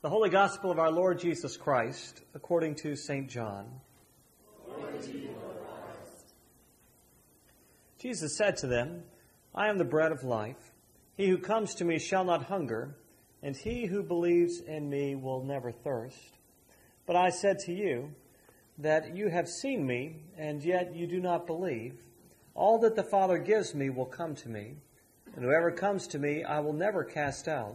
The Holy Gospel of our Lord Jesus Christ, according to St. John. Jesus said to them, I am the bread of life. He who comes to me shall not hunger, and he who believes in me will never thirst. But I said to you that you have seen me, and yet you do not believe. All that the Father gives me will come to me, and whoever comes to me I will never cast out.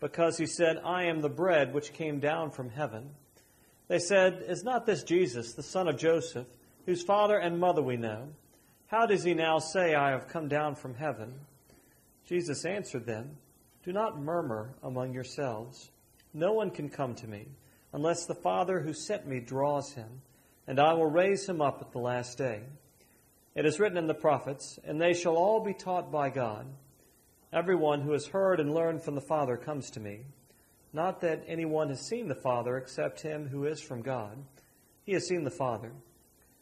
because he said, I am the bread which came down from heaven. They said, Is not this Jesus, the son of Joseph, whose father and mother we know? How does he now say, I have come down from heaven? Jesus answered them, Do not murmur among yourselves. No one can come to me unless the Father who sent me draws him, and I will raise him up at the last day. It is written in the prophets, And they shall all be taught by God. Everyone who has heard and learned from the Father comes to me. Not that anyone has seen the Father except him who is from God. He has seen the Father.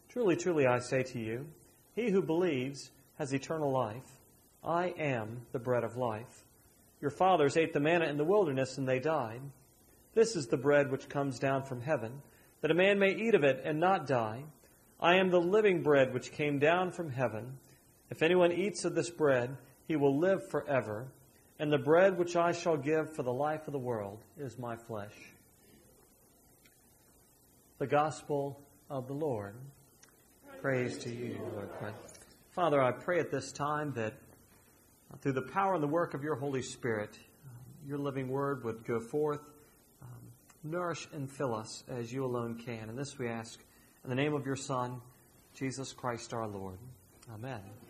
Truly, truly, I say to you, he who believes has eternal life. I am the bread of life. Your fathers ate the manna in the wilderness, and they died. This is the bread which comes down from heaven, that a man may eat of it and not die. I am the living bread which came down from heaven. If anyone eats of this bread, he will live forever. And the bread which I shall give for the life of the world is my flesh. The Gospel of the Lord. Praise to you, Lord Christ. Father, I pray at this time that through the power and the work of your Holy Spirit, your living word would go forth, um, nourish and fill us as you alone can. And this we ask in the name of your Son, Jesus Christ our Lord. Amen.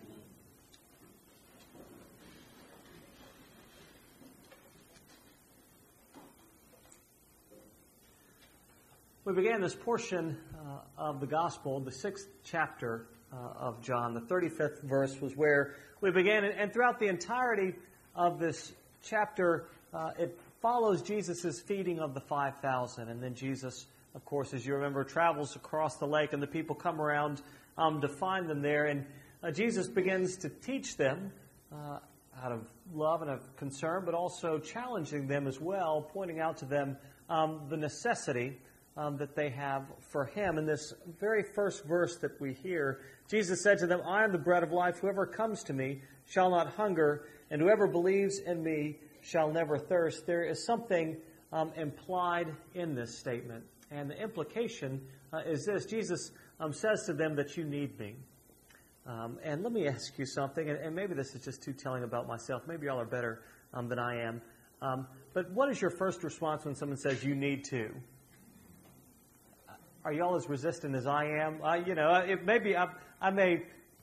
We began this portion uh, of the Gospel, the sixth chapter uh, of John. The 35th verse was where we began. And throughout the entirety of this chapter, uh, it follows Jesus' feeding of the 5,000. And then Jesus, of course, as you remember, travels across the lake, and the people come around um, to find them there. And uh, Jesus begins to teach them uh, out of love and of concern, but also challenging them as well, pointing out to them um, the necessity um, that they have for him. In this very first verse that we hear, Jesus said to them, I am the bread of life. Whoever comes to me shall not hunger, and whoever believes in me shall never thirst. There is something um, implied in this statement. And the implication uh, is this Jesus um, says to them that you need me. Um, and let me ask you something, and, and, maybe this is just too telling about myself. Maybe y'all are better um, than I am. Um, but what is your first response when someone says you need to? Are y'all as resistant as I am? Uh, you know, it, maybe I, I may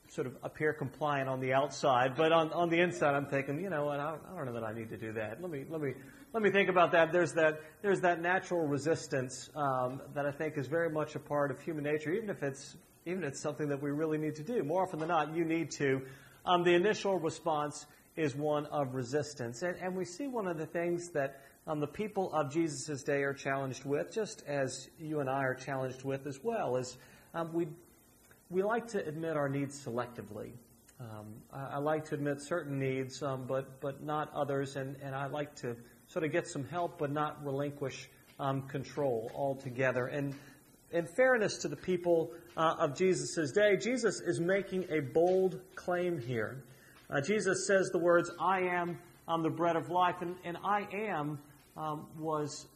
sort of appear compliant on the outside, but on, on the inside, I'm thinking, you know what? I, I don't know that I need to do that. Let me let me let me think about that. There's that there's that natural resistance um, that I think is very much a part of human nature, even if it's even if it's something that we really need to do. More often than not, you need to. Um, the initial response is one of resistance, and, and we see one of the things that um, the people of Jesus' day are challenged with, just as you and I are challenged with as well, is um, we, we like to admit our needs selectively. Um, I, I, like to admit certain needs, um, but, but not others, and, and I like to sort of get some help, but not relinquish um, control altogether. And in fairness to the people uh, of Jesus' day, Jesus is making a bold claim here. Uh, Jesus says the words, I am I'm the bread of life, and, and I am um, was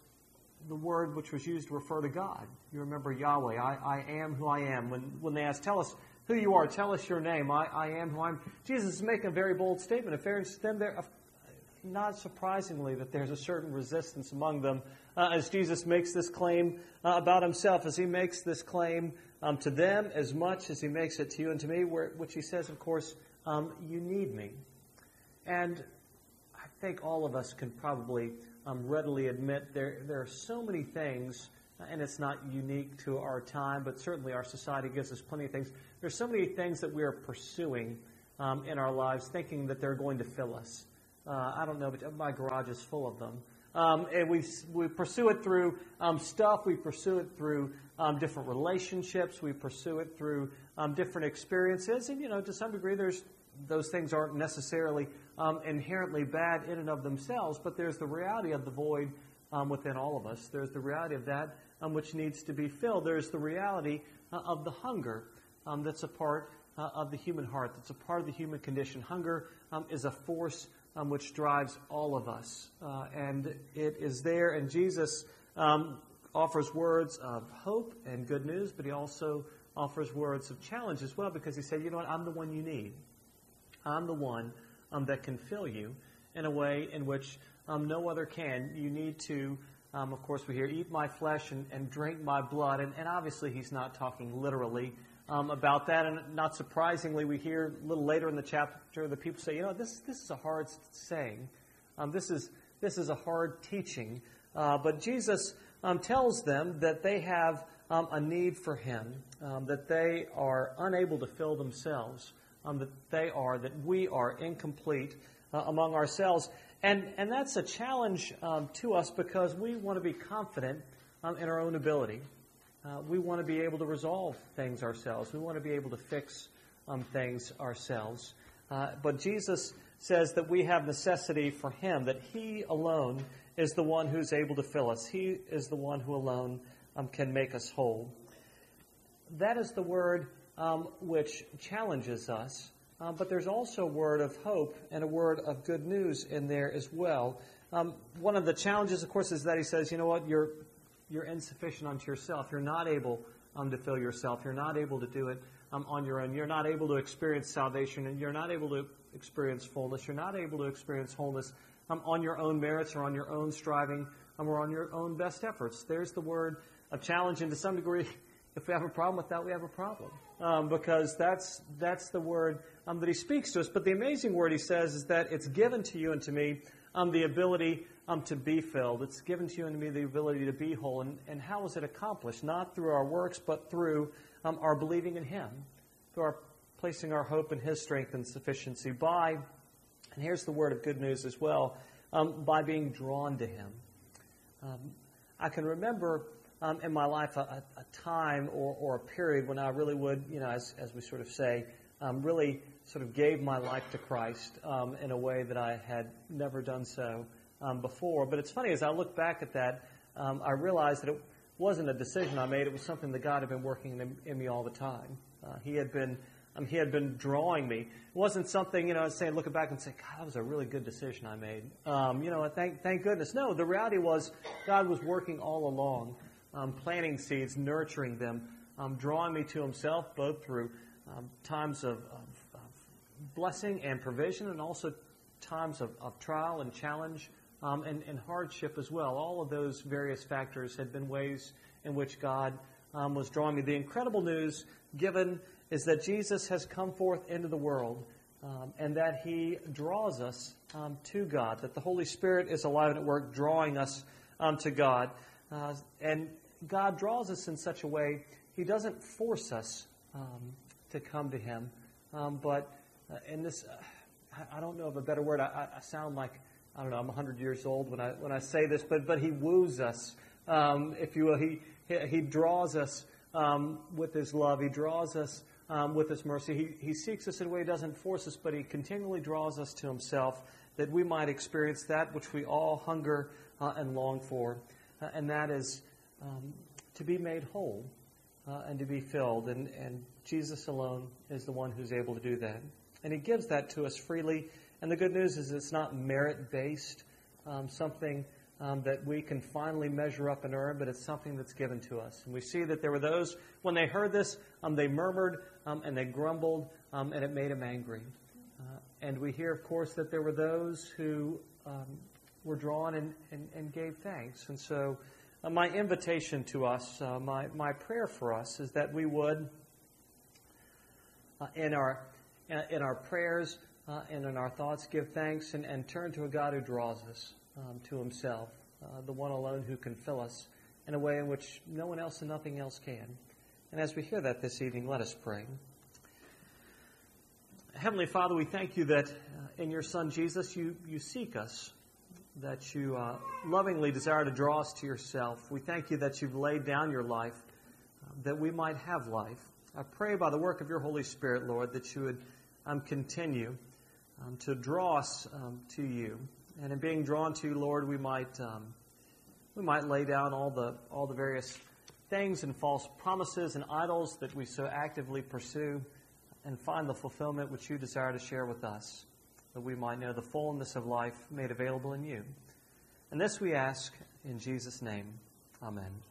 the word which was used to refer to God. You remember Yahweh, I, I am who I am. When, when they ask, tell us who you are, tell us your name, I, I am who I am. Jesus is making a very bold statement. To them, there, not surprisingly, that there's a certain resistance among them uh, as Jesus makes this claim uh, about himself, as he makes this claim um, to them as much as he makes it to you and to me, where, which he says, of course, um, you need me. And I think all of us can probably um, readily admit there, there are so many things and it's not unique to our time, but certainly our society gives us plenty of things. There's so many things that we are pursuing um, in our lives, thinking that they're going to fill us. Uh, I don't know, but my garage is full of them. Um, and we, we pursue it through um, stuff, we pursue it through um, different relationships, we pursue it through um, different experiences, and you know, to some degree, there's those things aren't necessarily um, inherently bad in and of themselves, but there's the reality of the void um, within all of us. There's the reality of that which needs to be filled. There's the reality uh, of the hunger that's a part uh, of the human heart, that's a part of the human condition. Hunger is a force um, which drives all of us. Uh, and it is there, and Jesus um, offers words of hope and good news, but he also offers words of challenge as well because he said, you know what, I'm the one you need. I'm the one um, that can fill you in a way in which um, no other can. You need to, um, of course, we hear, eat my flesh and, and drink my blood. And, and obviously, he's not talking literally um, about that. And not surprisingly, we hear a little later in the chapter the people say, you know, this, this is a hard saying. Um, this, is, this is a hard teaching. Uh, but Jesus um, tells them that they have a need for Him, that they are unable to fill themselves, um, that they are, that we are incomplete uh, among ourselves. And, and that's a challenge to us because we want to be confident in our own ability. Uh, we want to be able to resolve things ourselves. We want to be able to fix um, things ourselves. Uh, but Jesus says that we have necessity for Him, that He alone is the one who's able to fill us. He is the one who alone um, can make us whole. That is the word um, which challenges us. Uh, but there's also a word of hope and a word of good news in there as well. Um, one of the challenges, of course, is that he says, you know what, you're you're insufficient unto yourself. You're not able um, to fill yourself. You're not able to do it um, on your own. You're not able to experience salvation, and you're not able to experience fullness. You're not able to experience wholeness um, on your own merits or on your own striving or on your own best efforts. There's the word of challenge, and to some degree, if we have a problem with that, we have a problem um, because that's that's the word um, that he speaks to us. But the amazing word he says is that it's given to you and to me um, the ability um, to be filled. It's given to you and to me the ability to be whole. And, and how is it accomplished? Not through our works, but through um, our believing in Him, through our placing our hope in His strength and sufficiency. By, and here's the word of good news as well, um, by being drawn to Him. I can remember um, in my life a, a, time or, or, a period when I really would, you know, as, as we sort of say, um, really sort of gave my life to Christ um, in a way that I had never done so um, before. But it's funny, as I look back at that, um, I realized that it wasn't a decision I made. It was something that God had been working in, in me all the time. Uh, he had been um, he had been drawing me. It wasn't something, you know, saying, looking back and saying, God, that was a really good decision I made. Um, you know, thank, thank goodness. No, the reality was God was working all along, um, planting seeds, nurturing them, um, drawing me to Himself, both through um, times of, of, of, blessing and provision and also times of, of trial and challenge um, and, and, hardship as well. All of those various factors had been ways in which God um, was drawing me. The incredible news given is that Jesus has come forth into the world um, and that he draws us um, to God, that the Holy Spirit is alive and at work drawing us um, to God. Uh, and God draws us in such a way, he doesn't force us um, to come to him. but uh, in this, uh, I don't know of a better word. I, I sound like I don't know, I'm 100 years old when I, when I say this, but, but he woos us, um, if you will. He, he, he draws us um, with his love. He draws us um, with his mercy. He, he seeks us in a way he doesn't force us, but he continually draws us to himself that we might experience that which we all hunger uh, and long for, uh, and that is um, to be made whole uh, and to be filled. And, and Jesus alone is the one who's able to do that. And he gives that to us freely and the good news is it's not merit based, um, something um, that we can finally measure up and earn, but it's something that's given to us. And we see that there were those, when they heard this, um, they murmured um, and they grumbled, um, and it made them angry. Uh, and we hear, of course, that there were those who were drawn and, and, and, gave thanks. And so, uh, my invitation to us, uh, my, my prayer for us, is that we would, uh, in, our, uh, in our prayers, uh, and in our thoughts give thanks and, and turn to a God who draws us um, to himself, uh, the one alone who can fill us in a way in which no one else and nothing else can. And as we hear that this evening, let us pray. Heavenly Father, we thank you that in your Son Jesus you, you seek us, that you uh, lovingly desire to draw us to yourself. We thank you that you've laid down your life uh, that we might have life. I pray by the work of your Holy Spirit, Lord, that you would um, continue um, to draw us um, to you. And in being drawn to you, Lord, we might, um, we might lay down all the, all the various things and false promises and idols that we so actively pursue and find the fulfillment which you desire to share with us, that we might know the fullness of life made available in you. And this we ask in Jesus' name. Amen.